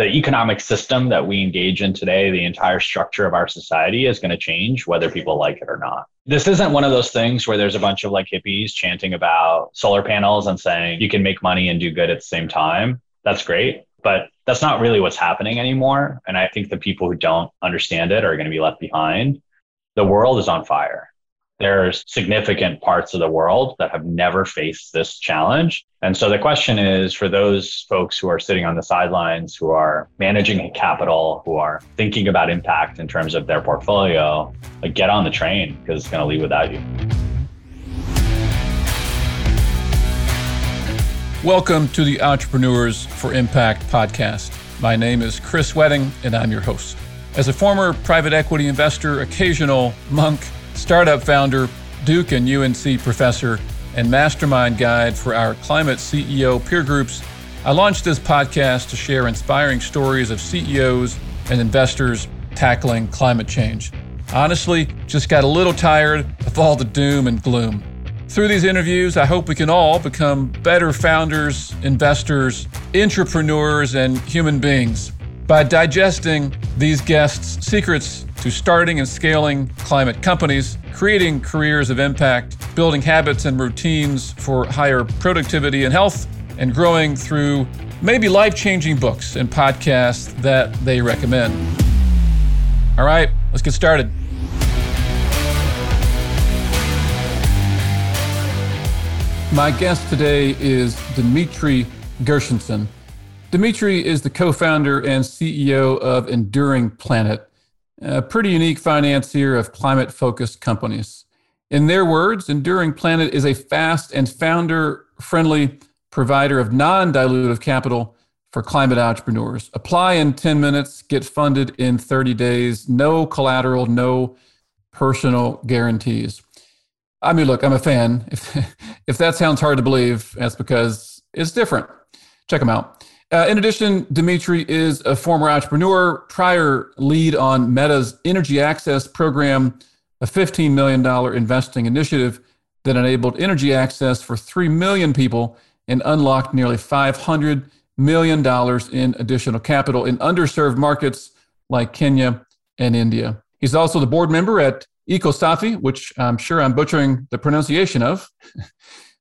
the economic system that we engage in today, the entire structure of our society is going to change whether people like it or not. This isn't one of those things where there's a bunch of like hippies chanting about solar panels and saying you can make money and do good at the same time. That's great. But that's not really what's happening anymore. And I think the people who don't understand it are going to be left behind. The world is on fire there's significant parts of the world that have never faced this challenge. And so the question is for those folks who are sitting on the sidelines, who are managing capital, who are thinking about impact in terms of their portfolio, like get on the train because it's going to leave without you. Welcome to the Entrepreneurs for Impact podcast. My name is Chris Wedding, and I'm your host. As a former private equity investor, occasional monk, startup founder, Duke and UNC professor, and mastermind guide for our climate CEO peer groups, I launched this podcast to share inspiring stories of CEOs and investors tackling climate change. Honestly, just got a little tired of all the doom and gloom. Through these interviews, I hope we can all become better founders, investors, entrepreneurs, and human beings by digesting these guests' secrets to starting and scaling climate companies, creating careers of impact, building habits and routines for higher productivity and health, and growing through maybe life changing books and podcasts that they recommend. All right, let's get started. My guest today is Dmitry Gershenson. Dmitry is the co founder and CEO of Enduring Planet, a pretty unique financier of climate focused companies. In their words, Enduring Planet is a fast and founder friendly provider of non dilutive capital for climate entrepreneurs. Apply in 10 minutes, get funded in 30 days, no collateral, no personal guarantees. I mean, look, I'm a fan. If, if that sounds hard to believe, that's because it's different. Check them out. Uh, in addition, Dmitry is a former entrepreneur, prior lead on Meta's Energy Access program, a $15 million investing initiative that enabled energy access for 3 million people and unlocked nearly $500 million in additional capital in underserved markets like Kenya and India. He's also the board member at EcoSafi, which I'm sure I'm butchering the pronunciation of.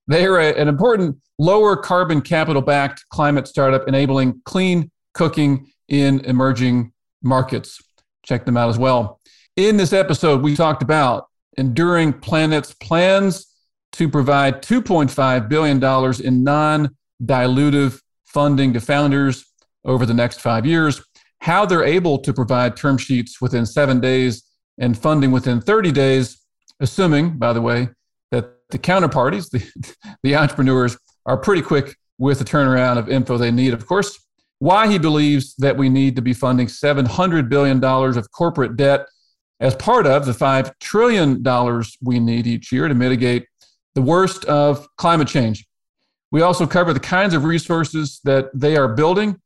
they are a, an important lower carbon capital backed climate startup enabling clean cooking in emerging markets. Check them out as well. In this episode, we talked about Enduring Planet's plans to provide $2.5 billion in non dilutive funding to founders over the next five years, how they're able to provide term sheets within seven days and funding within 30 days, assuming, by the way, the counterparties, the, the entrepreneurs, are pretty quick with the turnaround of info they need. Of course, why he believes that we need to be funding $700 billion of corporate debt as part of the $5 trillion we need each year to mitigate the worst of climate change. We also cover the kinds of resources that they are building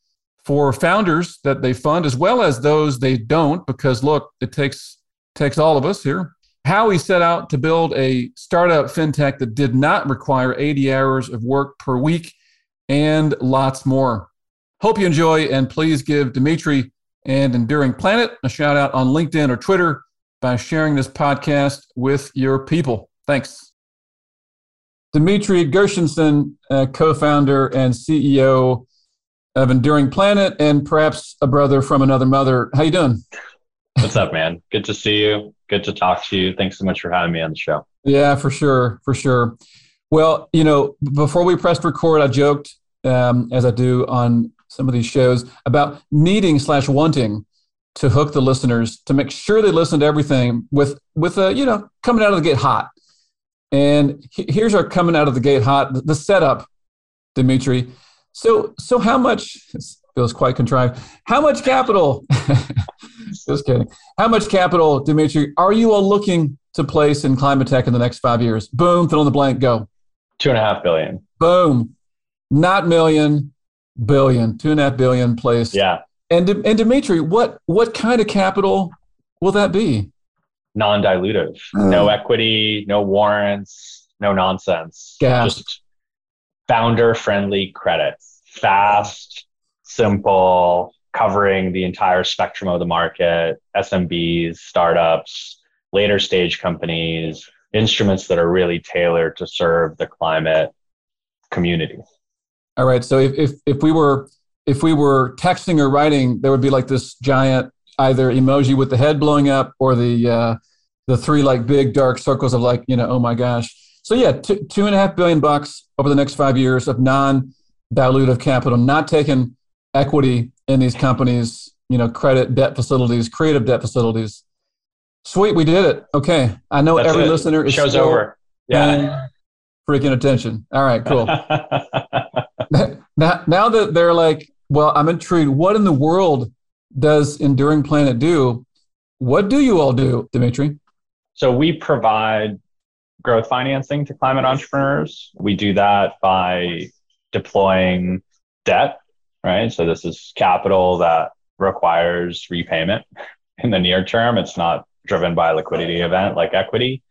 for founders that they fund, as well as those they don't, because look, it takes, takes all of us here how he set out to build a startup fintech that did not require 80 hours of work per week, and lots more. Hope you enjoy, and please give Dmitry and Enduring Planet a shout out on LinkedIn or Twitter by sharing this podcast with your people. Thanks. Dmitry Gershenson, uh, co founder and CEO of Enduring Planet, and perhaps a brother from another mother. How you doing? What's up, man? Good to see you. Good to talk to you. Thanks so much for having me on the show. Yeah, for sure, for sure. Well, you know, before we pressed record, I joked, um, as I do on some of these shows, about needing slash wanting to hook the listeners to make sure they listen to everything with with a you know coming out of the gate hot. And here's our coming out of the gate hot the setup, Dmitry. So so how much feels quite contrived? How much capital Just kidding. How much capital, Dmitry, are you all looking to place in climate tech in the next five years? Boom, fill in the blank, go. Two and a half billion. Boom. Not million, billion. Two and a half billion placed. Yeah. And and Dmitry, what what kind of capital will that be? Non-dilutive. Uh, no equity, no warrants, no nonsense. Gas. Just founder-friendly credit. Fast, simple, covering the entire spectrum of the market, SMBs, startups, later stage companies, instruments that are really tailored to serve the climate community. All right. So if, if, if we were if we were texting or writing, there would be like this giant either emoji with the head blowing up or the uh, the three like big dark circles of like you know oh my gosh. So yeah, two, two and a half billion bucks over the next five years of non dilutive capital, not taking equity in these companies, you know, credit debt facilities, creative debt facilities. Sweet, we did it. Okay, I know That's every it. listener is show's over. Yeah, freaking attention. All right, cool. now, now that they're like, well, I'm intrigued. What in the world does Enduring Planet do? What do you all do, Dmitry? So we provide growth financing to climate entrepreneurs. We do that by deploying debt, right? So this is capital that requires repayment in the near term. It's not driven by a liquidity event like equity.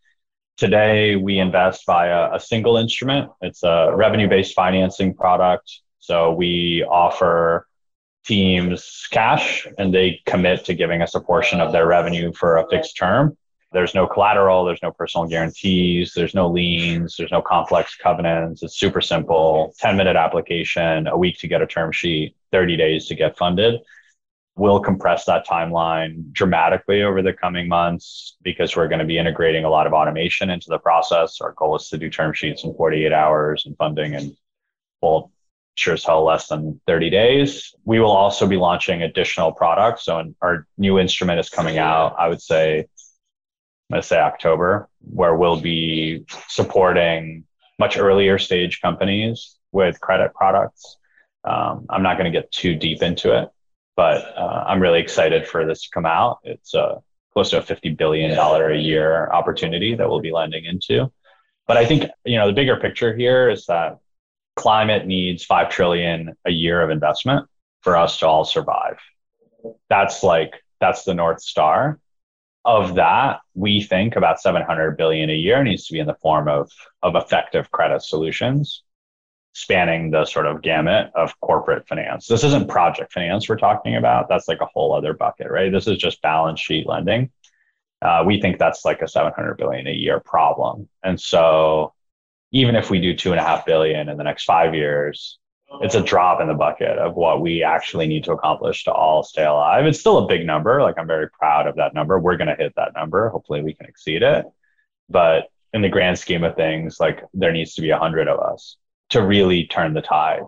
Today, we invest via a single instrument. It's a revenue based financing product. So we offer teams cash and they commit to giving us a portion of their revenue for a fixed term. There's no collateral, there's no personal guarantees, there's no liens, there's no complex covenants. It's super simple 10 minute application, a week to get a term sheet, 30 days to get funded. We'll compress that timeline dramatically over the coming months because we're going to be integrating a lot of automation into the process. Our goal is to do term sheets in 48 hours and funding in well, sure as hell less than 30 days. We will also be launching additional products. So our new instrument is coming out, I would say, To say October, where we'll be supporting much earlier stage companies with credit products. Um, I'm not going to get too deep into it, but uh, I'm really excited for this to come out. It's uh, close to a $50 billion a year opportunity that we'll be lending into. But I think, you know, the bigger picture here is that climate needs 5 trillion a year of investment for us to all survive. That's like, that's the North Star. Of that, we think about 700 billion a year needs to be in the form of, of effective credit solutions spanning the sort of gamut of corporate finance. This isn't project finance we're talking about. That's like a whole other bucket, right? This is just balance sheet lending. Uh, we think that's like a 700 billion a year problem. And so even if we do two and a half billion in the next five years, it's a drop in the bucket of what we actually need to accomplish to all stay alive. It's still a big number. Like I'm very proud of that number. We're going to hit that number. Hopefully we can exceed it. But in the grand scheme of things, like there needs to be a hundred of us to really turn the tide.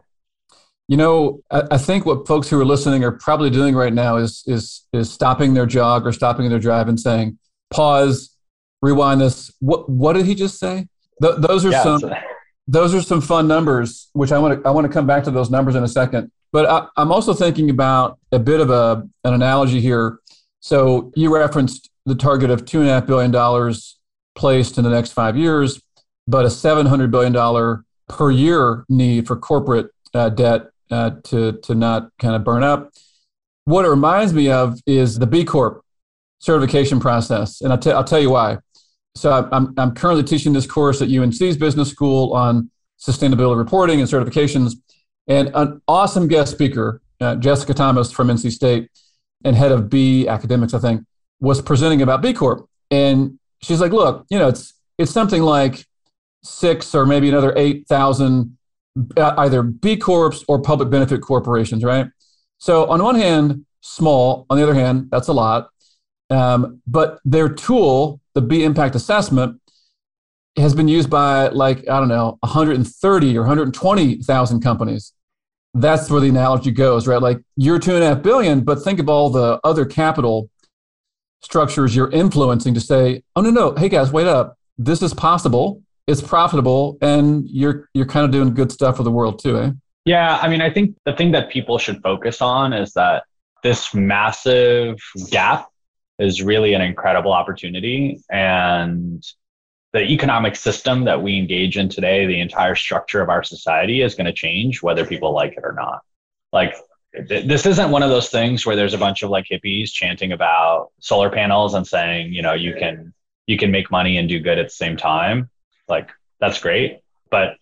You know, I, think what folks who are listening are probably doing right now is is is stopping their jog or stopping their drive and saying, "Pause, rewind this." What what did he just say? Th- those are yeah, some those are some fun numbers, which I want to I want to come back to those numbers in a second. But I, I'm also thinking about a bit of a an analogy here. So you referenced the target of two and a half billion dollars placed in the next five years, but a seven hundred billion dollar per year need for corporate uh, debt uh, to to not kind of burn up. What it reminds me of is the B Corp certification process, and I'll tell you why so I'm, I'm currently teaching this course at UNC's business school on sustainability reporting and certifications. And an awesome guest speaker, uh, Jessica Thomas from NC State and head of B academics, I think, was presenting about B Corp. And she's like, look, you know, it's, it's something like six or maybe another 8,000 uh, either B Corps or public benefit corporations, right? So on one hand, small. On the other hand, that's a lot. Um, but their tool the B impact assessment has been used by like, I don't know, 130 or 120,000 companies. That's where the analogy goes, right? Like you're two and a half billion, but think of all the other capital structures you're influencing to say, oh no, no, hey guys, wait up. This is possible, it's profitable, and you're you're kind of doing good stuff for the world too, eh? Yeah, I mean, I think the thing that people should focus on is that this massive gap is really an incredible opportunity. And the economic system that we engage in today, the entire structure of our society is going to change whether people like it or not. Like, this isn't one of those things where there's a bunch of like hippies chanting about solar panels and saying, you know, you can you can make money and do good at the same time. Like that's great, but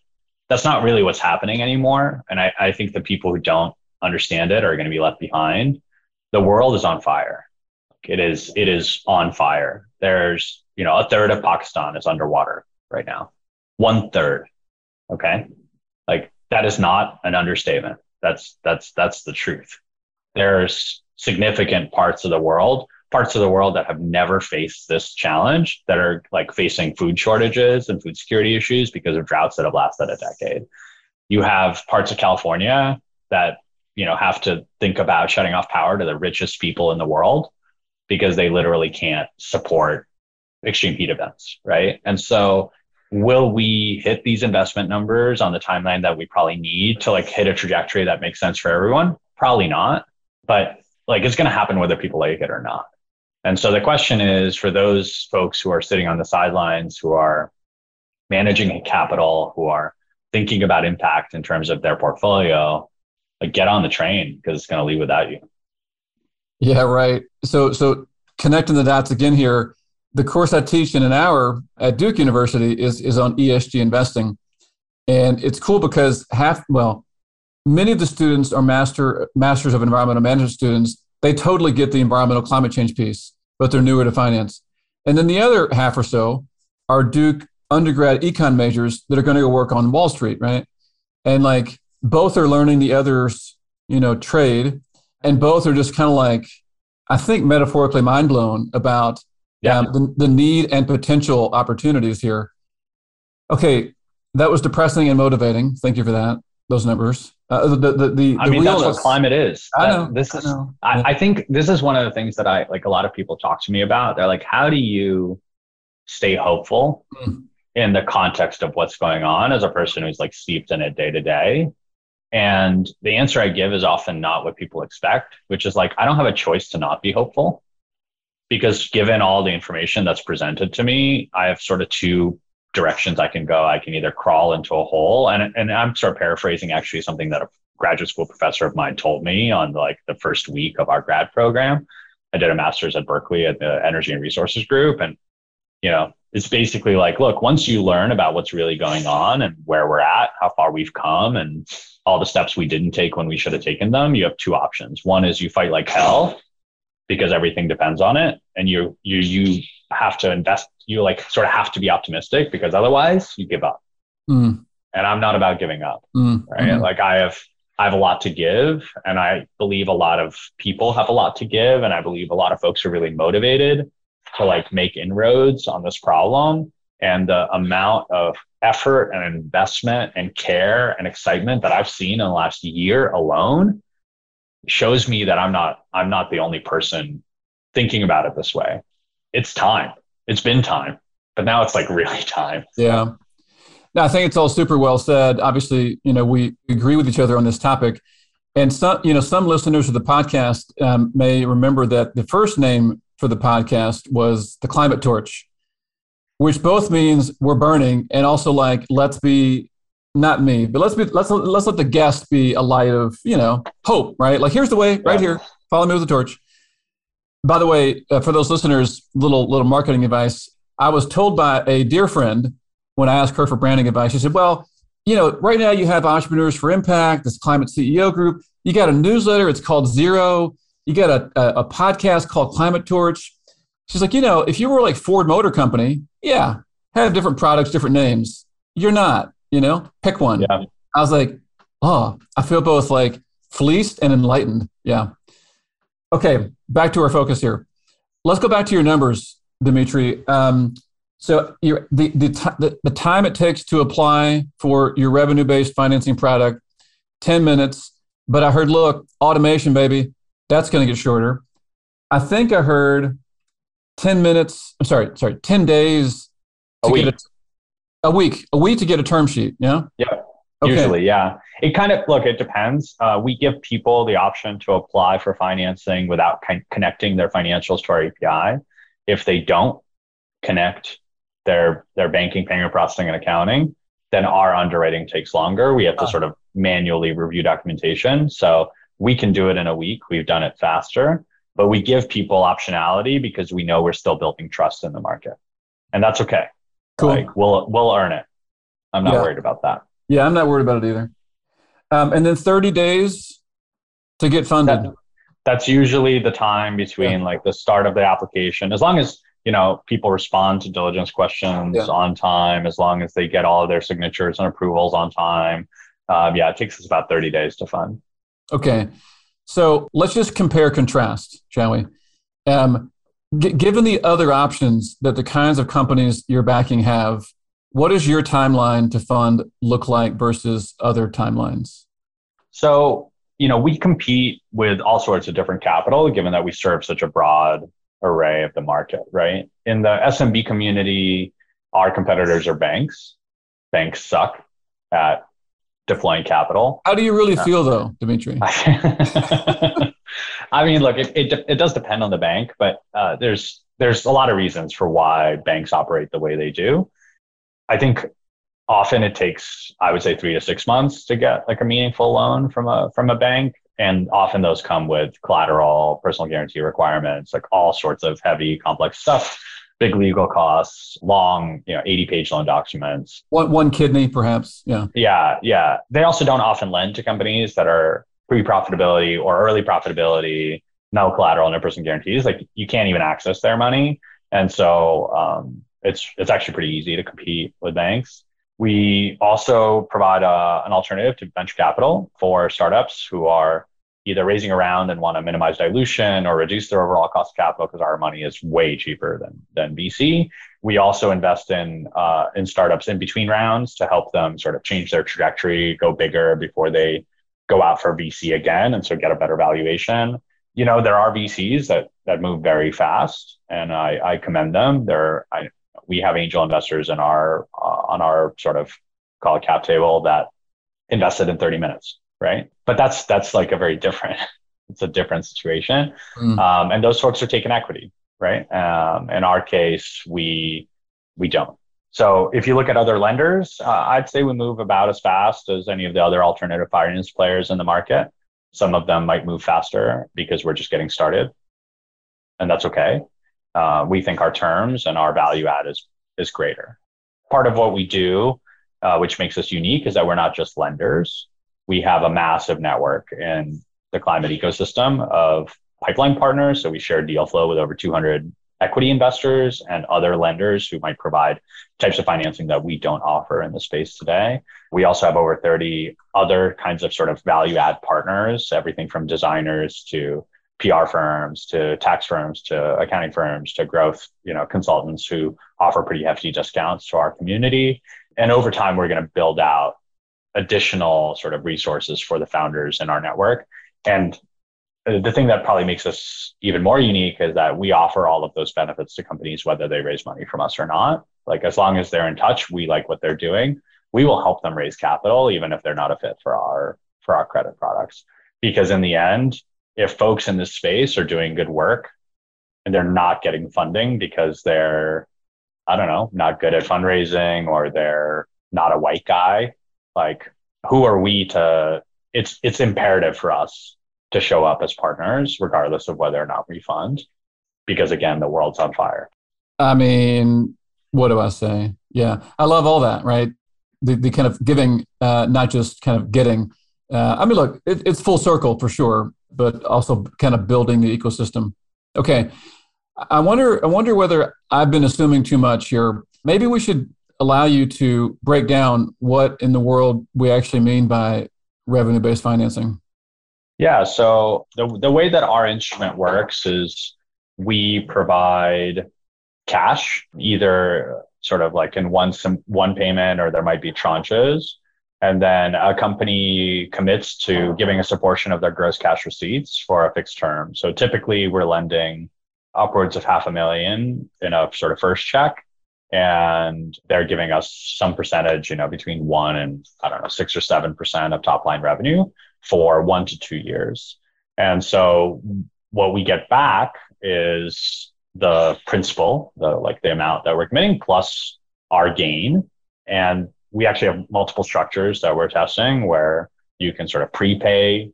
that's not really what's happening anymore. And I, I think the people who don't understand it are going to be left behind. the world is on fire. It is it is on fire. There's you know a third of Pakistan is underwater right now. One third. Okay, like that is not an understatement. That's that's that's the truth. There's significant parts of the world, parts of the world that have never faced this challenge, that are like facing food shortages and food security issues because of droughts that have lasted a decade. You have parts of California that you know have to think about shutting off power to the richest people in the world because they literally can't support extreme heat events, right? And so will we hit these investment numbers on the timeline that we probably need to like hit a trajectory that makes sense for everyone? Probably not, but like it's going to happen whether people like it or not. And so the question is for those folks who are sitting on the sidelines, who are managing capital, who are thinking about impact in terms of their portfolio, like get on the train because it's going to leave without you. Yeah, right. So, so connecting the dots again here, the course I teach in an hour at Duke University is is on ESG investing, and it's cool because half well, many of the students are master masters of environmental management students. They totally get the environmental climate change piece, but they're newer to finance. And then the other half or so are Duke undergrad econ majors that are going to go work on Wall Street, right? And like both are learning the other's, you know, trade, and both are just kind of like, I think metaphorically mind blown about yeah. Um, the, the need and potential opportunities here. Okay, that was depressing and motivating. Thank you for that. Those numbers. Uh, the, the, the, I mean, that's what climate is. I know. This is. I, know. I, I think this is one of the things that I like. A lot of people talk to me about. They're like, "How do you stay hopeful mm. in the context of what's going on?" As a person who's like steeped in it day to day, and the answer I give is often not what people expect, which is like, I don't have a choice to not be hopeful because given all the information that's presented to me, I have sort of two directions I can go. I can either crawl into a hole, and, and I'm sort of paraphrasing actually something that a graduate school professor of mine told me on like the first week of our grad program. I did a master's at Berkeley at the Energy and Resources Group, and you know, it's basically like, look, once you learn about what's really going on and where we're at, how far we've come, and all the steps we didn't take when we should have taken them, you have two options. One is you fight like hell because everything depends on it, and you you you have to invest. You like sort of have to be optimistic because otherwise you give up. Mm. And I'm not about giving up, mm. right? Mm. Like I have I have a lot to give, and I believe a lot of people have a lot to give, and I believe a lot of folks are really motivated to like make inroads on this problem and the amount of effort and investment and care and excitement that I've seen in the last year alone shows me that I'm not I'm not the only person thinking about it this way. It's time. It's been time, but now it's like really time. Yeah. No, I think it's all super well said. Obviously, you know, we agree with each other on this topic. And some, you know, some listeners of the podcast um, may remember that the first name for the podcast was the climate torch, which both means we're burning and also like let's be not me, but let's be let's let's let the guest be a light of you know hope, right? Like here's the way, right here. Follow me with the torch. By the way, uh, for those listeners, little little marketing advice. I was told by a dear friend when I asked her for branding advice. She said, "Well, you know, right now you have Entrepreneurs for Impact, this climate CEO group. You got a newsletter. It's called Zero. You got a, a, a podcast called Climate Torch. She's like, you know, if you were like Ford Motor Company, yeah, have different products, different names. You're not, you know, pick one. Yeah. I was like, oh, I feel both like fleeced and enlightened. Yeah. Okay, back to our focus here. Let's go back to your numbers, Dmitry. Um, so the, the, the, the time it takes to apply for your revenue based financing product, 10 minutes. But I heard, look, automation, baby. That's going to get shorter. I think I heard 10 minutes. I'm sorry, sorry, 10 days a week. A, a, week, a week to get a term sheet. Yeah. Yeah. Okay. Usually, yeah. It kind of look. It depends. Uh, we give people the option to apply for financing without con- connecting their financials to our API. If they don't connect their their banking, payment processing, and accounting, then our underwriting takes longer. We have to uh. sort of manually review documentation. So we can do it in a week. We've done it faster, but we give people optionality because we know we're still building trust in the market. And that's okay. Cool. Like we'll we'll earn it. I'm not yeah. worried about that. Yeah, I'm not worried about it either. Um, and then 30 days to get funded. That, That's usually the time between yeah. like the start of the application, as long as you know people respond to diligence questions yeah. on time, as long as they get all of their signatures and approvals on time. Um, yeah, it takes us about 30 days to fund. Okay. So let's just compare contrast, shall we? Um, g- given the other options that the kinds of companies you're backing have, what does your timeline to fund look like versus other timelines? So, you know, we compete with all sorts of different capital, given that we serve such a broad array of the market, right? In the SMB community, our competitors are banks. Banks suck at deploying capital. How do you really uh, feel though, Dmitry? I mean, look, it, it, it, does depend on the bank, but uh, there's there's a lot of reasons for why banks operate the way they do. I think often it takes, I would say, three to six months to get like a meaningful loan from a from a bank, and often those come with collateral, personal guarantee requirements, like all sorts of heavy, complex stuff big legal costs, long, you know, 80 page loan documents. One, one kidney, perhaps. Yeah. Yeah. Yeah. They also don't often lend to companies that are pre profitability or early profitability, no collateral, no person guarantees. Like you can't even access their money. And so um, it's, it's actually pretty easy to compete with banks. We also provide a, uh, an alternative to venture capital for startups who are either raising around and want to minimize dilution or reduce their overall cost of capital because our money is way cheaper than, than VC. We also invest in uh, in startups in between rounds to help them sort of change their trajectory, go bigger before they go out for VC again, and so get a better valuation. You know, there are VCs that that move very fast, and I, I commend them. There, I, we have angel investors in our uh, on our sort of call cap table that invested in 30 minutes right? But that's that's like a very different. It's a different situation, mm. um, and those folks are taking equity, right? Um, in our case, we we don't. So if you look at other lenders, uh, I'd say we move about as fast as any of the other alternative finance players in the market. Some of them might move faster because we're just getting started, and that's okay. Uh, we think our terms and our value add is is greater. Part of what we do, uh, which makes us unique, is that we're not just lenders we have a massive network in the climate ecosystem of pipeline partners. So we share deal flow with over 200 equity investors and other lenders who might provide types of financing that we don't offer in the space today. We also have over 30 other kinds of sort of value add partners, everything from designers to PR firms to tax firms to accounting firms to growth, you know, consultants who offer pretty hefty discounts to our community. And over time, we're going to build out additional sort of resources for the founders in our network. And the thing that probably makes us even more unique is that we offer all of those benefits to companies, whether they raise money from us or not. Like as long as they're in touch, we like what they're doing. We will help them raise capital, even if they're not a fit for our for our credit products. Because in the end, if folks in this space are doing good work and they're not getting funding because they're, I don't know, not good at fundraising or they're not a white guy, like who are we to it's it's imperative for us to show up as partners regardless of whether or not we fund because again the world's on fire. I mean what do i say? Yeah i love all that right? The, the kind of giving uh, not just kind of getting uh, i mean look it, it's full circle for sure but also kind of building the ecosystem. Okay i wonder i wonder whether i've been assuming too much here. Maybe we should allow you to break down what in the world we actually mean by revenue based financing? Yeah, so the, the way that our instrument works is we provide cash, either sort of like in one one payment or there might be tranches. And then a company commits to giving us a portion of their gross cash receipts for a fixed term. So typically we're lending upwards of half a million in a sort of first check and they're giving us some percentage, you know, between one and I don't know, six or seven percent of top line revenue for one to two years. And so what we get back is the principal, the like the amount that we're committing plus our gain. And we actually have multiple structures that we're testing where you can sort of prepay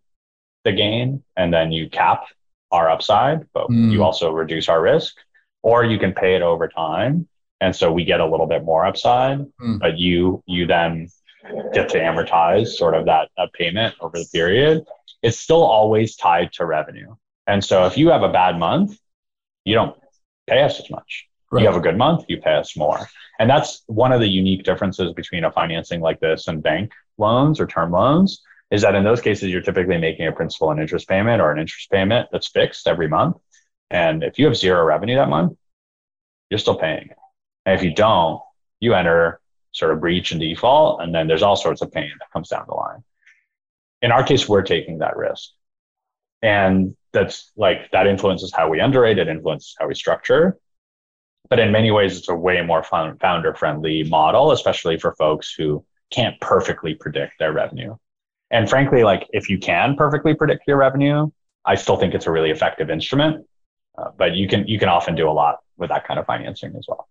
the gain and then you cap our upside, but mm. you also reduce our risk, or you can pay it over time and so we get a little bit more upside mm. but you you then get to amortize sort of that, that payment over the period it's still always tied to revenue And so if you have a bad month, you don't pay us as much. Right. You have a good month, you pay us more. And that's one of the unique differences between a financing like this and bank loans or term loans is that in those cases, you're typically making a principal and interest payment or an interest payment that's fixed every month. And if you have zero revenue that month, you're still paying it. And if you don't, you enter sort of breach and default, and then there's all sorts of pain that comes down the line. In our case, we're taking that risk. And that's like that influences how we underwrite, it influences how we structure. But in many ways, it's a way more founder friendly model, especially for folks who can't perfectly predict their revenue. And frankly, like if you can perfectly predict your revenue, I still think it's a really effective instrument. Uh, but you can you can often do a lot with that kind of financing as well.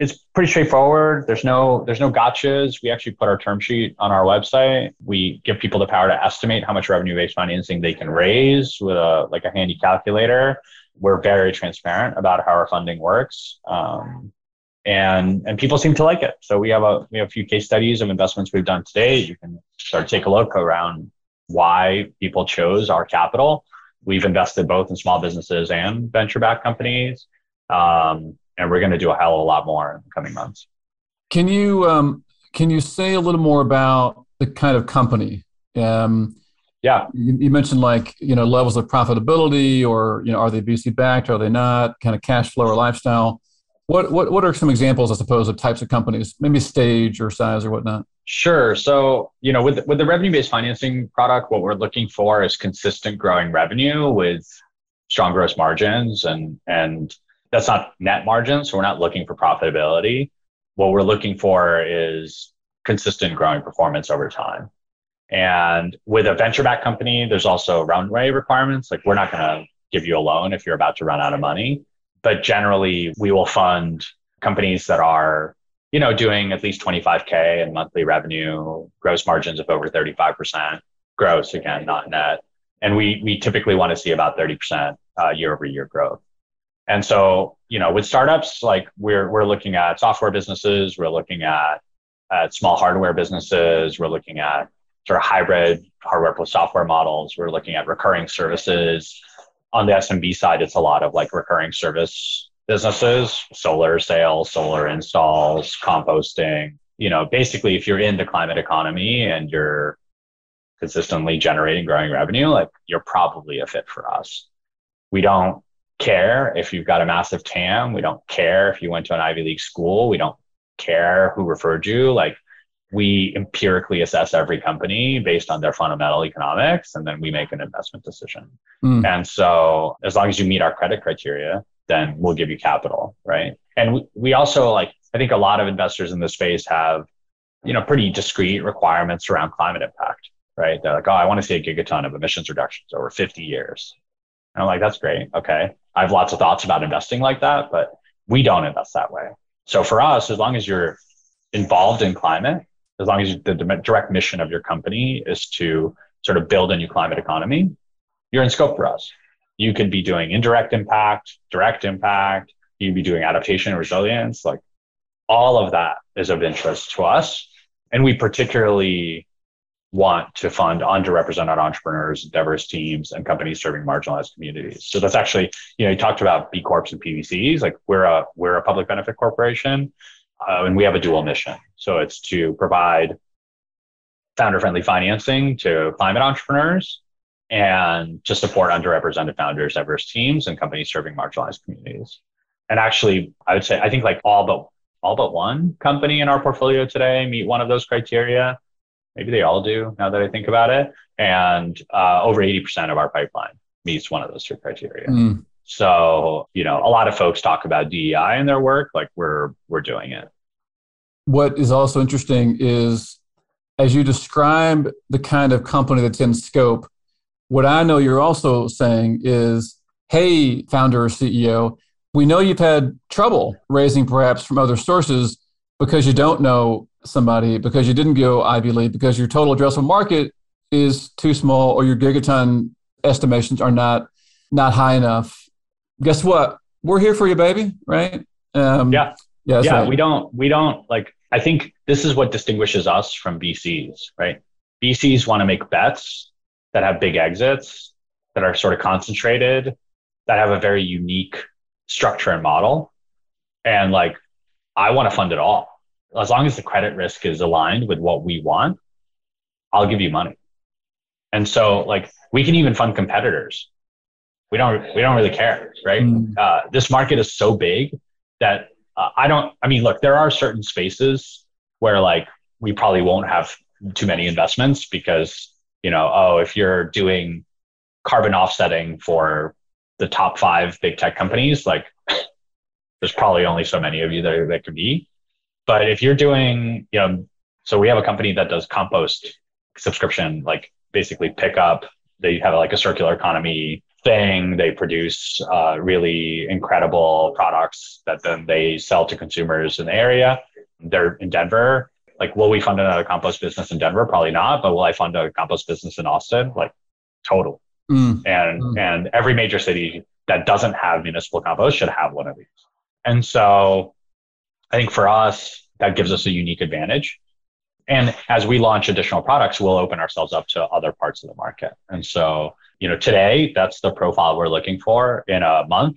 It's pretty straightforward. There's no there's no gotchas. We actually put our term sheet on our website. We give people the power to estimate how much revenue based financing they can raise with a like a handy calculator. We're very transparent about how our funding works. Um, and and people seem to like it. So we have a we have a few case studies of investments we've done today. You can start to take a look around why people chose our capital. We've invested both in small businesses and venture backed companies, um, and we're going to do a hell of a lot more in the coming months. Can you um, can you say a little more about the kind of company? Um, yeah, you, you, mentioned like you know levels of profitability, or you know are they VC backed? Are they not? Kind of cash flow or lifestyle what, what, what are some examples, I suppose, of types of companies, maybe stage or size or whatnot? Sure. So, you know, with, with the revenue based financing product, what we're looking for is consistent growing revenue with strong gross margins. And, and that's not net margins. So we're not looking for profitability. What we're looking for is consistent growing performance over time. And with a venture back company, there's also runway requirements. Like we're not going to give you a loan if you're about to run out of money but generally we will fund companies that are you know doing at least 25k in monthly revenue gross margins of over 35% gross again not net and we we typically want to see about 30% uh, year over year growth and so you know with startups like we're we're looking at software businesses we're looking at at small hardware businesses we're looking at sort of hybrid hardware plus software models we're looking at recurring services on the SMB side, it's a lot of like recurring service businesses, solar sales, solar installs, composting. You know, basically, if you're in the climate economy and you're consistently generating growing revenue, like you're probably a fit for us. We don't care if you've got a massive TAM. We don't care if you went to an Ivy League school. We don't care who referred you. Like we empirically assess every company based on their fundamental economics and then we make an investment decision mm. and so as long as you meet our credit criteria then we'll give you capital right and we, we also like i think a lot of investors in this space have you know pretty discrete requirements around climate impact right they're like oh i want to see a gigaton of emissions reductions over 50 years and i'm like that's great okay i have lots of thoughts about investing like that but we don't invest that way so for us as long as you're involved in climate as long as the direct mission of your company is to sort of build a new climate economy, you're in scope for us. You could be doing indirect impact, direct impact, you would be doing adaptation and resilience. Like all of that is of interest to us. And we particularly want to fund underrepresented entrepreneurs, diverse teams, and companies serving marginalized communities. So that's actually, you know, you talked about B Corps and PBCs. Like we're a we're a public benefit corporation uh, and we have a dual mission. So it's to provide founder friendly financing to climate entrepreneurs and to support underrepresented founders, diverse teams, and companies serving marginalized communities. And actually, I would say I think like all but all but one company in our portfolio today meet one of those criteria. Maybe they all do now that I think about it. And uh, over 80% of our pipeline meets one of those three criteria. Mm. So, you know, a lot of folks talk about DEI in their work, like we're we're doing it. What is also interesting is as you describe the kind of company that's in scope, what I know you're also saying is, hey, founder or CEO, we know you've had trouble raising perhaps from other sources because you don't know somebody, because you didn't go Ivy League, because your total addressable market is too small or your gigaton estimations are not not high enough guess what? We're here for you, baby. Right? Um, yeah. Yeah. Yeah. Right. We don't. We don't like. I think this is what distinguishes us from VCs. Right? VCs want to make bets that have big exits. that are sort of concentrated that have a very unique structure and model. And like, I want to fund it all. As long as the credit risk is aligned with what we want, I'll give you money. And so like we can even fund competitors. We don't we don't really care, right? Mm. Uh, this market is so big that uh, I don't. I mean, look, there are certain spaces where like we probably won't have too many investments because you know, oh, if you're doing carbon offsetting for the top five big tech companies, like there's probably only so many of you that that could be. But if you're doing, you know, so we have a company that does compost subscription, like basically pick up. They have like a circular economy thing. They produce uh, really incredible products that then they sell to consumers in the area. They're in Denver. Like, will we fund another compost business in Denver? Probably not. But will I fund a compost business in Austin? Like, total. Mm. And mm. and every major city that doesn't have municipal compost should have one of these. And so, I think for us, that gives us a unique advantage. And as we launch additional products, we'll open ourselves up to other parts of the market. And so, you know, today that's the profile we're looking for. In a month,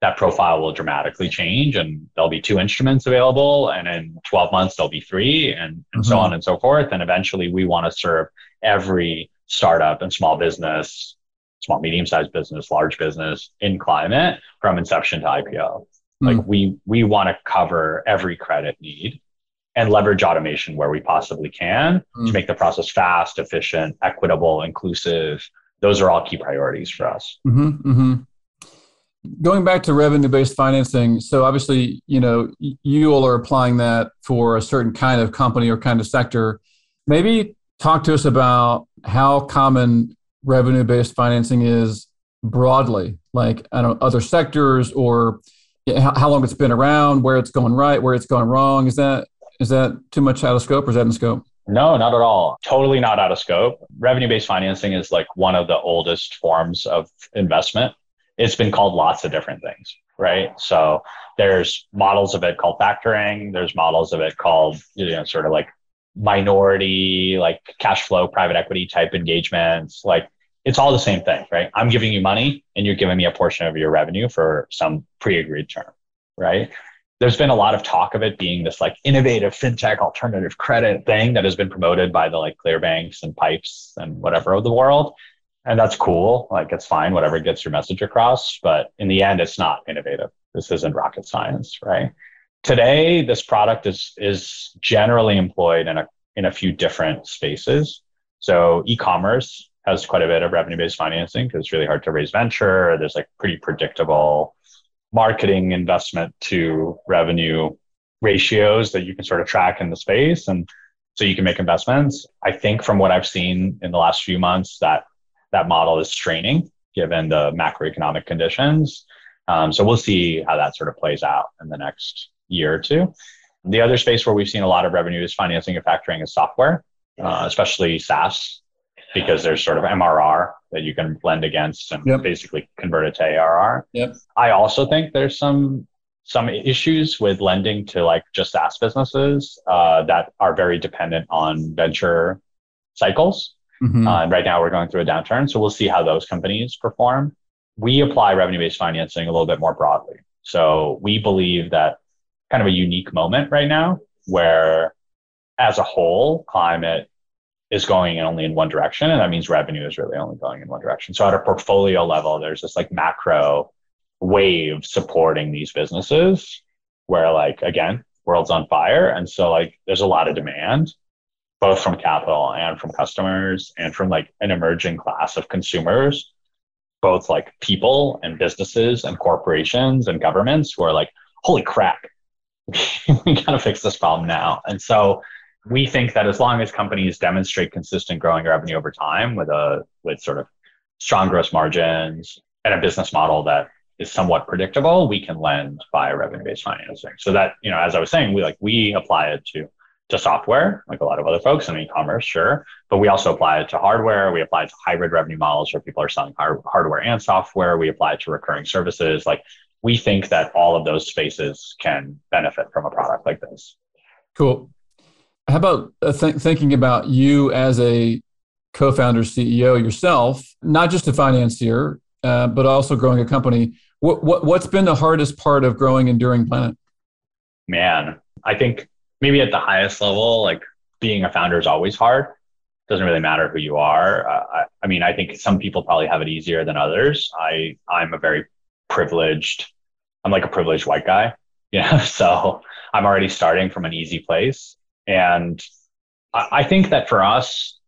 that profile will dramatically change and there'll be two instruments available. And in 12 months, there'll be three and, and mm-hmm. so on and so forth. And eventually we want to serve every startup and small business, small, medium sized business, large business in climate from inception to IPO. Mm-hmm. Like we, we want to cover every credit need and leverage automation where we possibly can mm. to make the process fast, efficient, equitable, inclusive. Those are all key priorities for us. Mm-hmm, mm-hmm. Going back to revenue-based financing, so obviously, you know, you all are applying that for a certain kind of company or kind of sector. Maybe talk to us about how common revenue-based financing is broadly, like I don't know, other sectors or how long it's been around, where it's going right, where it's going wrong. Is that is that too much out of scope or is that in scope? No, not at all. Totally not out of scope. Revenue based financing is like one of the oldest forms of investment. It's been called lots of different things, right? So there's models of it called factoring, there's models of it called, you know, sort of like minority, like cash flow, private equity type engagements. Like it's all the same thing, right? I'm giving you money and you're giving me a portion of your revenue for some pre agreed term, right? there's been a lot of talk of it being this like innovative fintech alternative credit thing that has been promoted by the like Clearbancs and Pipes and whatever of the world. And that's cool. Like it's fine, whatever gets your message across. But in the end, it's not innovative. This isn't rocket science, right? Today, this product is is generally employed in a in a few different spaces. So e-commerce has quite a bit of revenue-based financing because it's really hard to raise venture. There's like pretty predictable marketing investment to revenue ratios that you can sort of track in the space and so you can make investments. I think from what i've seen in the last few months that that model is straining given the macroeconomic conditions. Um, so we'll see how that sort of plays out in the next year or two. The other space where we've seen a lot of revenue-based financing and factoring is software uh, especially saas because there's sort of mrr that you can blend against and yep. basically convert it to ARR. Yep. I also think there's some some issues with lending to like just SaaS businesses uh, that are very dependent on venture cycles. Mm-hmm. Uh, and right now we're going through a downturn, so we'll see how those companies perform. We apply revenue-based financing a little bit more broadly. So we believe that kind of a unique moment right now where as a whole, climate is going only in one direction. And that means revenue is really only going in one direction. So at a portfolio level, there's this like macro wave supporting these businesses where like, again, world's on fire. And so like there's a lot of demand, both from capital and from customers and from like an emerging class of consumers, both like people and businesses and corporations and governments who are like, holy crap, we gotta fix this problem now. And so we think that as long as companies demonstrate consistent growing revenue over time with a with sort of strong gross margins and a business model that is somewhat predictable, we can lend via revenue-based financing. So that, you know, as I was saying, we like we apply it to to software, like a lot of other folks in e-commerce, sure. But we also apply it to hardware. We apply it to hybrid revenue models where people are selling hard- hardware and software. We apply it to recurring services. Like we think that all of those spaces can benefit from a product like this. Cool. How about uh, th- thinking about you as a co founder, CEO yourself, not just a financier, uh, but also growing a company. What, what, what's been the hardest part of growing Enduring Planet? Man, I think maybe at the highest level, like being a founder is always hard. Doesn't really matter who you are. Uh, I, I mean, I think some people probably have it easier than others. I, I'm a very privileged, I'm like a privileged white guy, you know, so I'm already starting from an easy place. And I, I think that for us,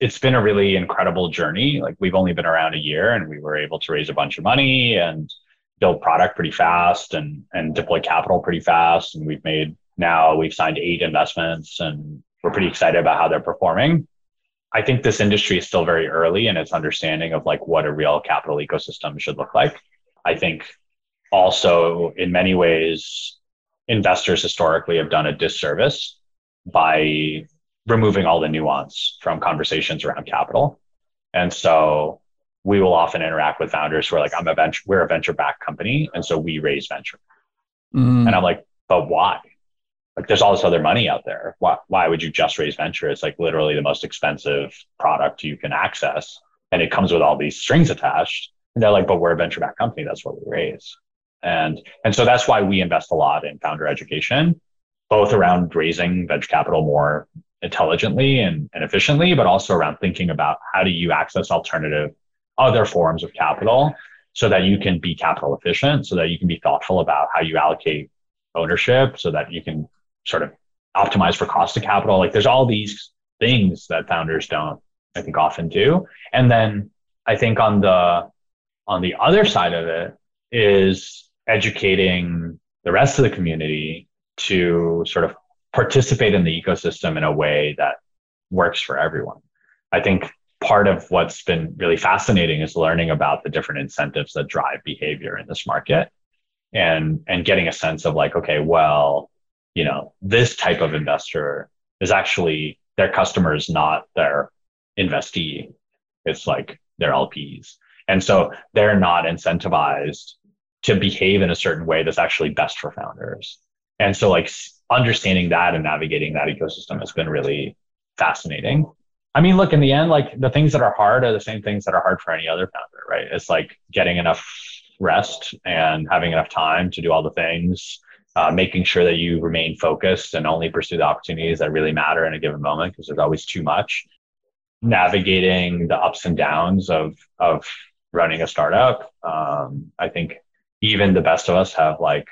it's been a really incredible journey. Like we've only been around a year and we were able to raise a bunch of money and build product pretty fast and and deploy capital pretty fast. And we've made now we've signed eight investments and we're pretty excited about how they're performing. I think this industry is still very early in its understanding of like what a real capital ecosystem should look like. I think also in many ways investors historically have done a disservice by removing all the nuance from conversations around capital. And so we will often interact with founders who are like, I'm a venture, we're a venture backed company. And so we raise venture. Mm. And I'm like, but why? Like there's all this other money out there. Why, why would you just raise venture? It's like literally the most expensive product you can access. And it comes with all these strings attached. And they're like, but we're a venture backed company. That's what we raise. And, and so that's why we invest a lot in founder education, both around raising venture capital more intelligently and, and efficiently, but also around thinking about how do you access alternative other forms of capital so that you can be capital efficient, so that you can be thoughtful about how you allocate ownership, so that you can sort of optimize for cost of capital. Like there's all these things that founders don't, I think, often do. And then I think on the on the other side of it is educating the rest of the community to sort of participate in the ecosystem in a way that works for everyone. I think part of what's been really fascinating is learning about the different incentives that drive behavior in this market and and getting a sense of like okay well you know this type of investor is actually their customer is not their investee. It's like their lps and so they're not incentivized to behave in a certain way that's actually best for founders and so like understanding that and navigating that ecosystem has been really fascinating. I mean, look, in the end, like the things that are hard are the same things that are hard for any other founder, right? It's like getting enough rest and having enough time to do all the things, uh, making sure that you remain focused and only pursue the opportunities that really matter in a given moment because there's always too much. Navigating the ups and downs of of running a startup. Um, I think even the best of us have like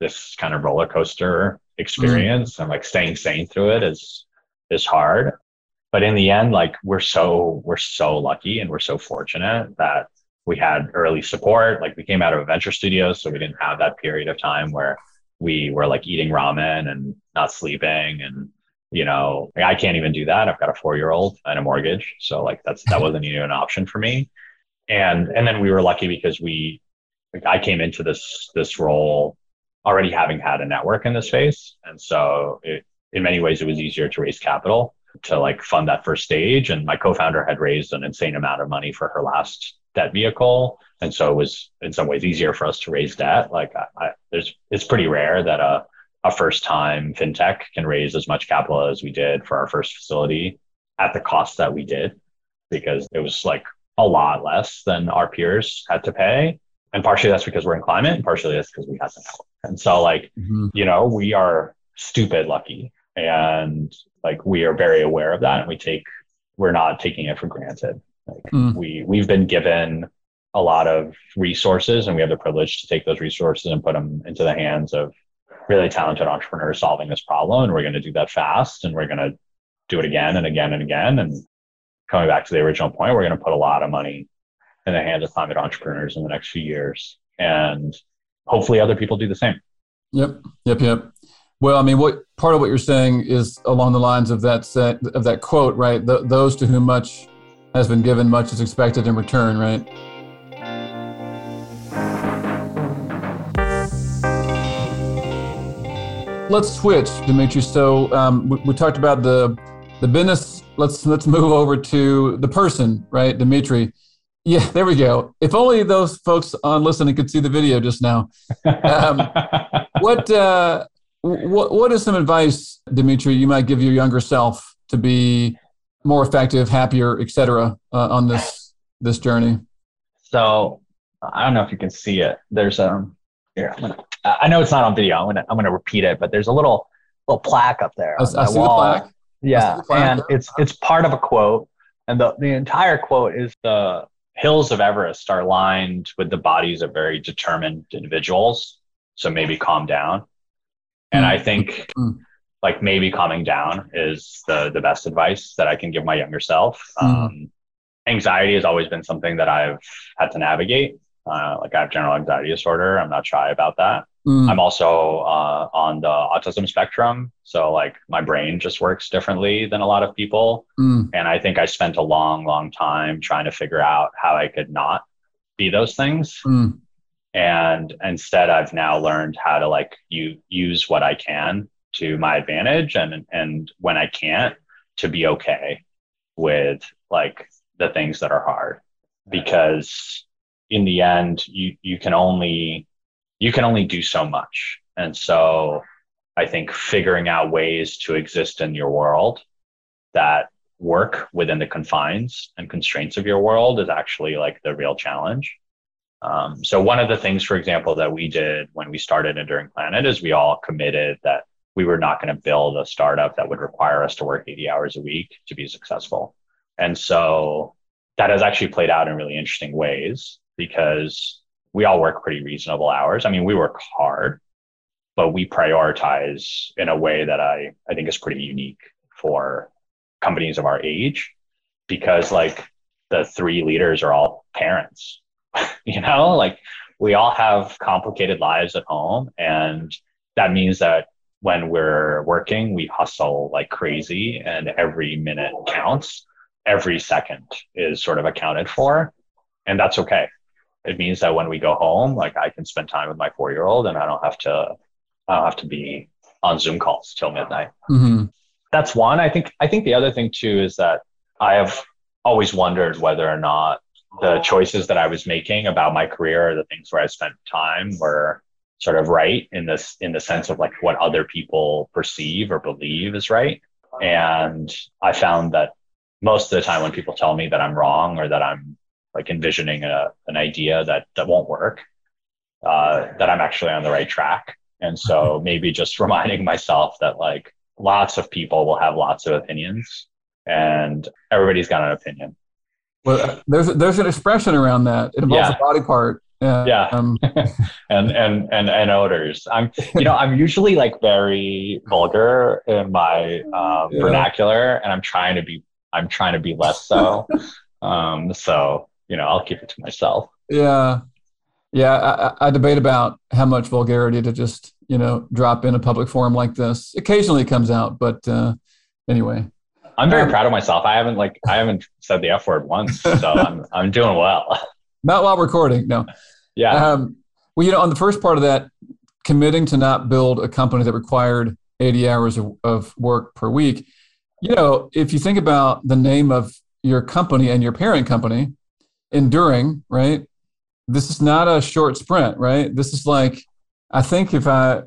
this kind of roller coaster experience mm. and like staying sane through it is is hard. But in the end like we're so we're so lucky and we're so fortunate that we had early support. Like we came out of a venture studio so we didn't have that period of time where we were like eating ramen and not sleeping and you know like i can't even do that. I've got a four year old and a mortgage. So like that's that wasn't even an option for me. And and then we were lucky because we like i came into this this role already having had a network in the space. And so it, in many ways, it was easier to raise capital to like fund that first stage. And my co-founder had raised an insane amount of money for her last debt vehicle. And so it was in some ways easier for us to raise debt. Like I, I, there's, it's pretty rare that a, a first time fintech can raise as much capital as we did for our first facility at the cost that we did, because it was like a lot less than our peers had to pay. And partially that's because we're in climate and partially that's because we had the network. And so, like, mm-hmm. you know, we are stupid lucky and like we are very aware of that and we take, we're not taking it for granted. Like, mm. we, we've been given a lot of resources and we have the privilege to take those resources and put them into the hands of really talented entrepreneurs solving this problem. And we're going to do that fast and we're going to do it again and again and again. And coming back to the original point, we're going to put a lot of money in the hands of climate entrepreneurs in the next few years. And hopefully other people do the same. Yep, yep, yep. Well, I mean, what part of what you're saying is along the lines of that set, of that quote, right? The, those to whom much has been given, much is expected in return, right? Let's switch, Dmitry. So um, we, we talked about the the business. Let's let's move over to the person, right, Dmitry. Yeah, there we go. If only those folks on listening could see the video just now. Um, what uh, what what is some advice, Dmitry, you might give your younger self to be more effective, happier, et cetera, uh, on this this journey? So I don't know if you can see it. There's um here. I'm gonna, I know it's not on video. I'm gonna I'm gonna repeat it, but there's a little little plaque up there. I, I see wall. the plaque. Yeah, the plaque. and it's it's part of a quote, and the the entire quote is the hills of Everest are lined with the bodies of very determined individuals. So maybe calm down. And. I think mm. like maybe calming down is the the best advice that I can give my younger self. Mm. Um, anxiety has always been something that I've had to navigate. Uh, like I have general anxiety disorder. I'm not shy about that. Mm. I'm also uh, on the autism spectrum. So, like, my brain just works differently than a lot of people. Mm. And I think I spent a long, long time trying to figure out how I could not be those things. Mm. And instead, I've now learned how to like you use what I can to my advantage, and and when I can't, to be okay with like the things that are hard, because in the end, you you can only you can only do so much. And so I think figuring out ways to exist in your world that work within the confines and constraints of your world is actually like the real challenge. Um, so one of the things, for example, that we did when we started Enduring Planet is we all committed that we were not going to build a startup that would require us to work 80 hours a week to be successful. And so that has actually played out in really interesting ways because we all work pretty reasonable hours. I mean, we work hard, but we prioritize in a way that I, I think is pretty unique for companies of our age because like the three leaders are all parents, you know, like we all have complicated lives at home. And that means that when we're working, we hustle like crazy and every minute counts. Every second is sort of accounted for. And that's okay it means that when we go home, like I can spend time with my four year old and I don't have to, I don't have to be on Zoom calls till midnight. Mm-hmm. That's one. I think, I think the other thing too is that I have always wondered whether or not the choices that I was making about my career, or the things where I spent time were sort of right in this, in the sense of like what other people perceive or believe is right. And I found that most of the time when people tell me that I'm wrong or that I'm like envisioning a, an idea that that won't work uh, that i'm actually on the right track and so mm-hmm. maybe just reminding myself that like lots of people will have lots of opinions and everybody's got an opinion well there's there's an expression around that it involves yeah. a body part yeah, yeah. Um. and and and and odors i'm you know i'm usually like very vulgar in my um, yeah. vernacular and i'm trying to be i'm trying to be less so um so you know, I'll keep it to myself. Yeah. Yeah. I, I debate about how much vulgarity to just, you know, drop in a public forum like this. Occasionally it comes out, but uh, anyway. I'm very um, proud of myself. I haven't like I haven't said the F word once, so I'm I'm doing well. Not while recording, no. Yeah. Um, well, you know, on the first part of that, committing to not build a company that required 80 hours of, of work per week, you know, if you think about the name of your company and your parent company, enduring, right? This is not a short sprint, right? This is like, I think if I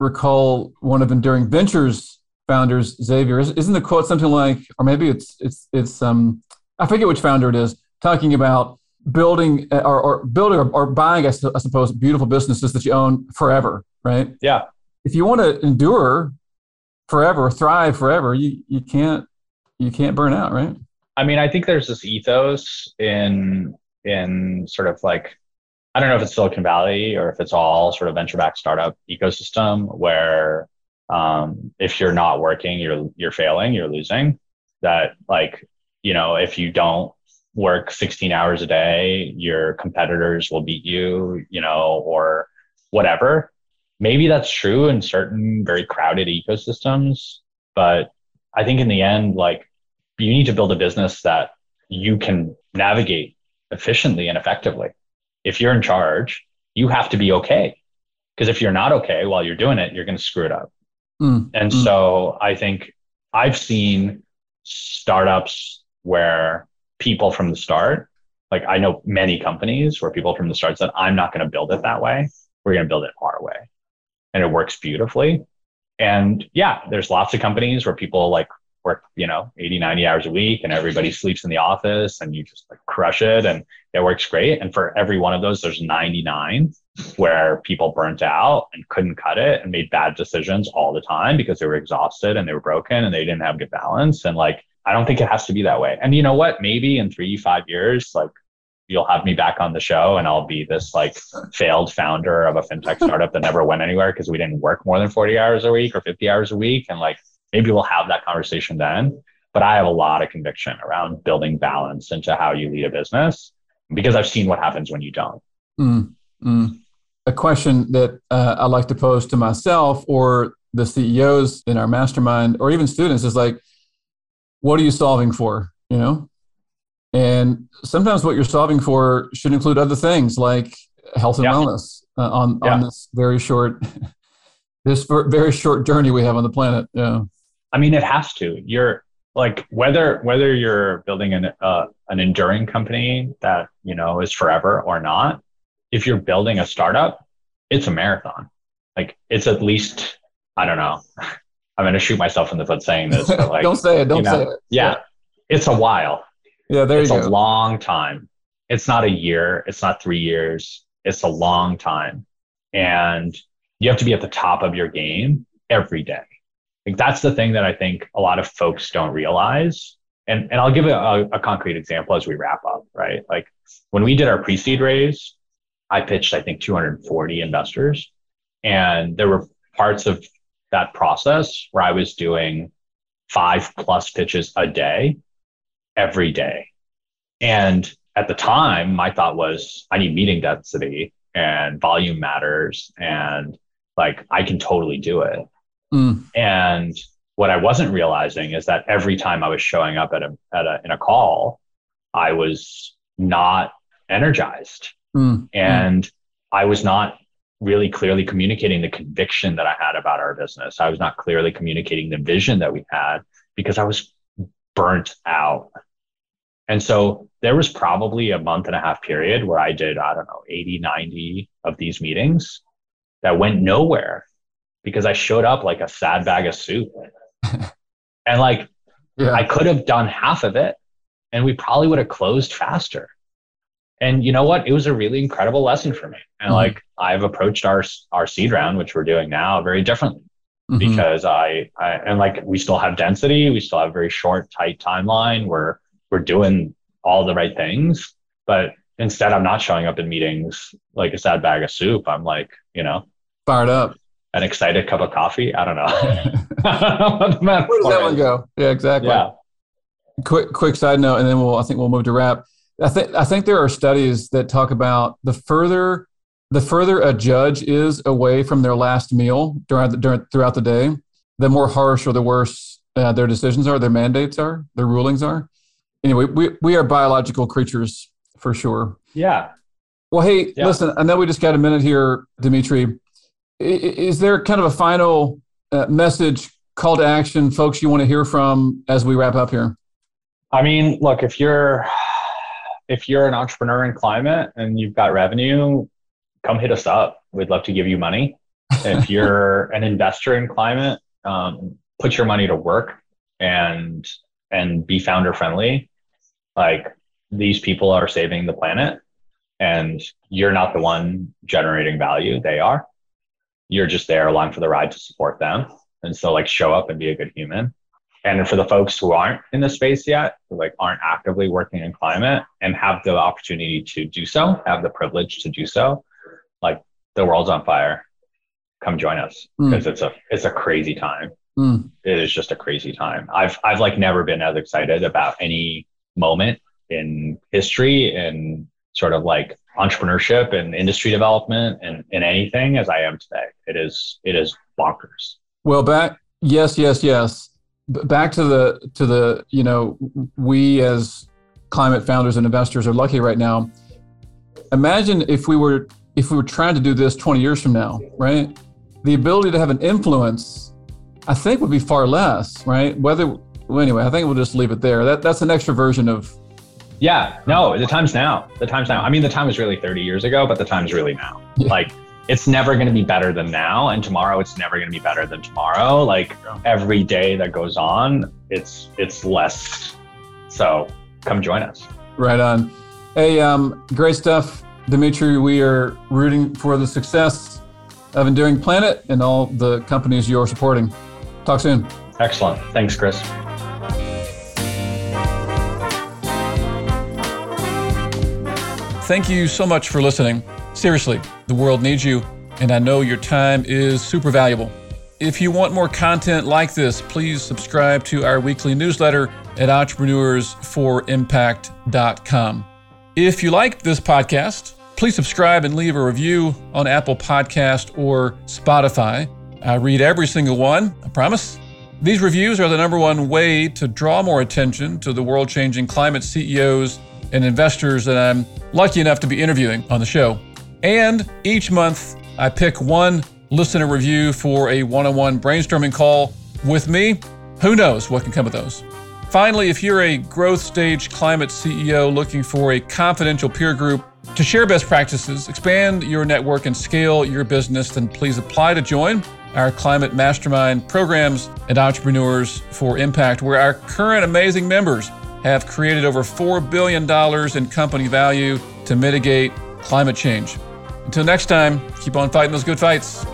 recall one of Enduring Ventures founders, Xavier, isn't the quote something like, or maybe it's it's it's um I forget which founder it is, talking about building uh, or, or building or, or buying, I, I suppose, beautiful businesses that you own forever, right? Yeah. If you want to endure forever, thrive forever, you you can't you can't burn out, right? I mean, I think there's this ethos in in sort of like I don't know if it's Silicon Valley or if it's all sort of venture backed startup ecosystem where um, if you're not working, you're you're failing, you're losing. That like you know if you don't work 16 hours a day, your competitors will beat you, you know, or whatever. Maybe that's true in certain very crowded ecosystems, but I think in the end, like you need to build a business that you can navigate efficiently and effectively. If you're in charge, you have to be okay. Because if you're not okay while you're doing it, you're going to screw it up. Mm. And mm. so I think I've seen startups where people from the start, like I know many companies where people from the start said, I'm not going to build it that way. We're going to build it our way. And it works beautifully. And yeah, there's lots of companies where people like work, you know, 80, 90 hours a week and everybody sleeps in the office and you just like crush it and it works great. And for every one of those, there's 99 where people burnt out and couldn't cut it and made bad decisions all the time because they were exhausted and they were broken and they didn't have good balance. And like, I don't think it has to be that way. And you know what? Maybe in three, five years, like you'll have me back on the show and I'll be this like failed founder of a fintech startup that never went anywhere because we didn't work more than 40 hours a week or 50 hours a week. And like maybe we'll have that conversation then. But I have a lot of conviction around building balance into how you lead a business because I've seen what happens when you don't. Mm, mm. A question that uh, I like to pose to myself or the CEOs in our mastermind or even students is like, what are you solving for? You know, and sometimes what you're solving for should include other things like health and yeah. wellness uh, on, yeah. on this very short, this very short journey we have on the planet. Yeah. I mean, it has to. You're like whether whether you're building an uh, an enduring company that you know is forever or not. If you're building a startup, it's a marathon. Like it's at least I don't know. I'm going to shoot myself in the foot saying this. But like, don't say it. Don't you know, say it. Yeah, yeah, it's a while. Yeah, there it's you go. It's a long time. It's not a year. It's not three years. It's a long time, and you have to be at the top of your game every day. That's the thing that I think a lot of folks don't realize. And and I'll give a, a concrete example as we wrap up. Right, like when we did our pre-seed raise, I pitched I think 240 investors, and there were parts of that process where I was doing five plus pitches a day every day. And at the time, my thought was I need meeting density and volume matters and like I can totally do it. Mm. And what I wasn't realizing is that every time I was showing up at a, at a in a call, I was not energized. Mm. And mm. I was not really clearly communicating the conviction that I had about our business. I was not clearly communicating the vision that we had because I was burnt out. And so there was probably a month and a half period where I did, I don't know, 80, 90 of these meetings that went nowhere because I showed up like a sad bag of soup. and like, yeah. I could have done half of it and we probably would have closed faster. And you know what? It was a really incredible lesson for me. And mm-hmm. like, I've approached our, our seed round, which we're doing now, very differently. Mm-hmm. Because I, I and like we still have density, we still have very short, tight timeline. We're we're doing all the right things, but instead I'm not showing up in meetings like a sad bag of soup. I'm like, you know, fired up, an excited cup of coffee. I don't know. Where does that one go? Yeah, exactly. Yeah. Quick, quick side note, and then we'll, I think we'll move to wrap. I think, I think there are studies that talk about the further, the further a judge is away from their last meal during the, during, throughout the day, the more harsh or the worse uh, their decisions are, their mandates are, their rulings are anyway, we, we are biological creatures for sure. Yeah. Well, hey, yeah. listen, I know we just got a minute here, Dmitry. Is there kind of a final uh, message, call to action, folks you want to hear from as we wrap up here? I mean, look, if you're if you're an entrepreneur in climate and you've got revenue, come hit us up. We'd love to give you money. if you're an investor in climate, um, put your money to work and and be founder friendly, like these people are saving the planet and you're not the one generating value, they are. You're just there along for the ride to support them. And so like show up and be a good human. And for the folks who aren't in the space yet, who like aren't actively working in climate and have the opportunity to do so, have the privilege to do so, like the world's on fire. Come join us because mm. it's a it's a crazy time. Mm. It is just a crazy time. I've I've like never been as excited about any moment in history and sort of like entrepreneurship and industry development and in anything as I am today. It is it is bonkers. Well, back yes, yes, yes. Back to the to the you know we as climate founders and investors are lucky right now. Imagine if we were if we were trying to do this 20 years from now, right? The ability to have an influence I think would be far less, right? Whether well, anyway, I think we'll just leave it there. That that's an extra version of. Yeah, no, the time's now. The time's now. I mean, the time is really 30 years ago, but the time's really now. Like it's never going to be better than now and tomorrow it's never going to be better than tomorrow. Like every day that goes on it's it's less. So come join us. Right on. Hey um great stuff. Dmitry we are rooting for the success of enduring planet and all the companies you're supporting. Talk soon. Excellent. Thanks chris thank you so much for listening Seriously, the world needs you, and I know your time is super valuable. If you want more content like this, please subscribe to our weekly newsletter at entrepreneursforimpact.com. If you like this podcast, please subscribe and leave a review on Apple Podcast or Spotify. I read every single one, I promise. These reviews are the number one way to draw more attention to the world changing climate CEOs and investors that I'm lucky enough to be interviewing on the show. And each month, I pick one listener review for a one on one brainstorming call with me. Who knows what can come of those? Finally, if you're a growth stage climate CEO looking for a confidential peer group to share best practices, expand your network, and scale your business, then please apply to join our climate mastermind programs and entrepreneurs for impact, where our current amazing members have created over $4 billion in company value to mitigate climate change. Until next time, keep on fighting those good fights.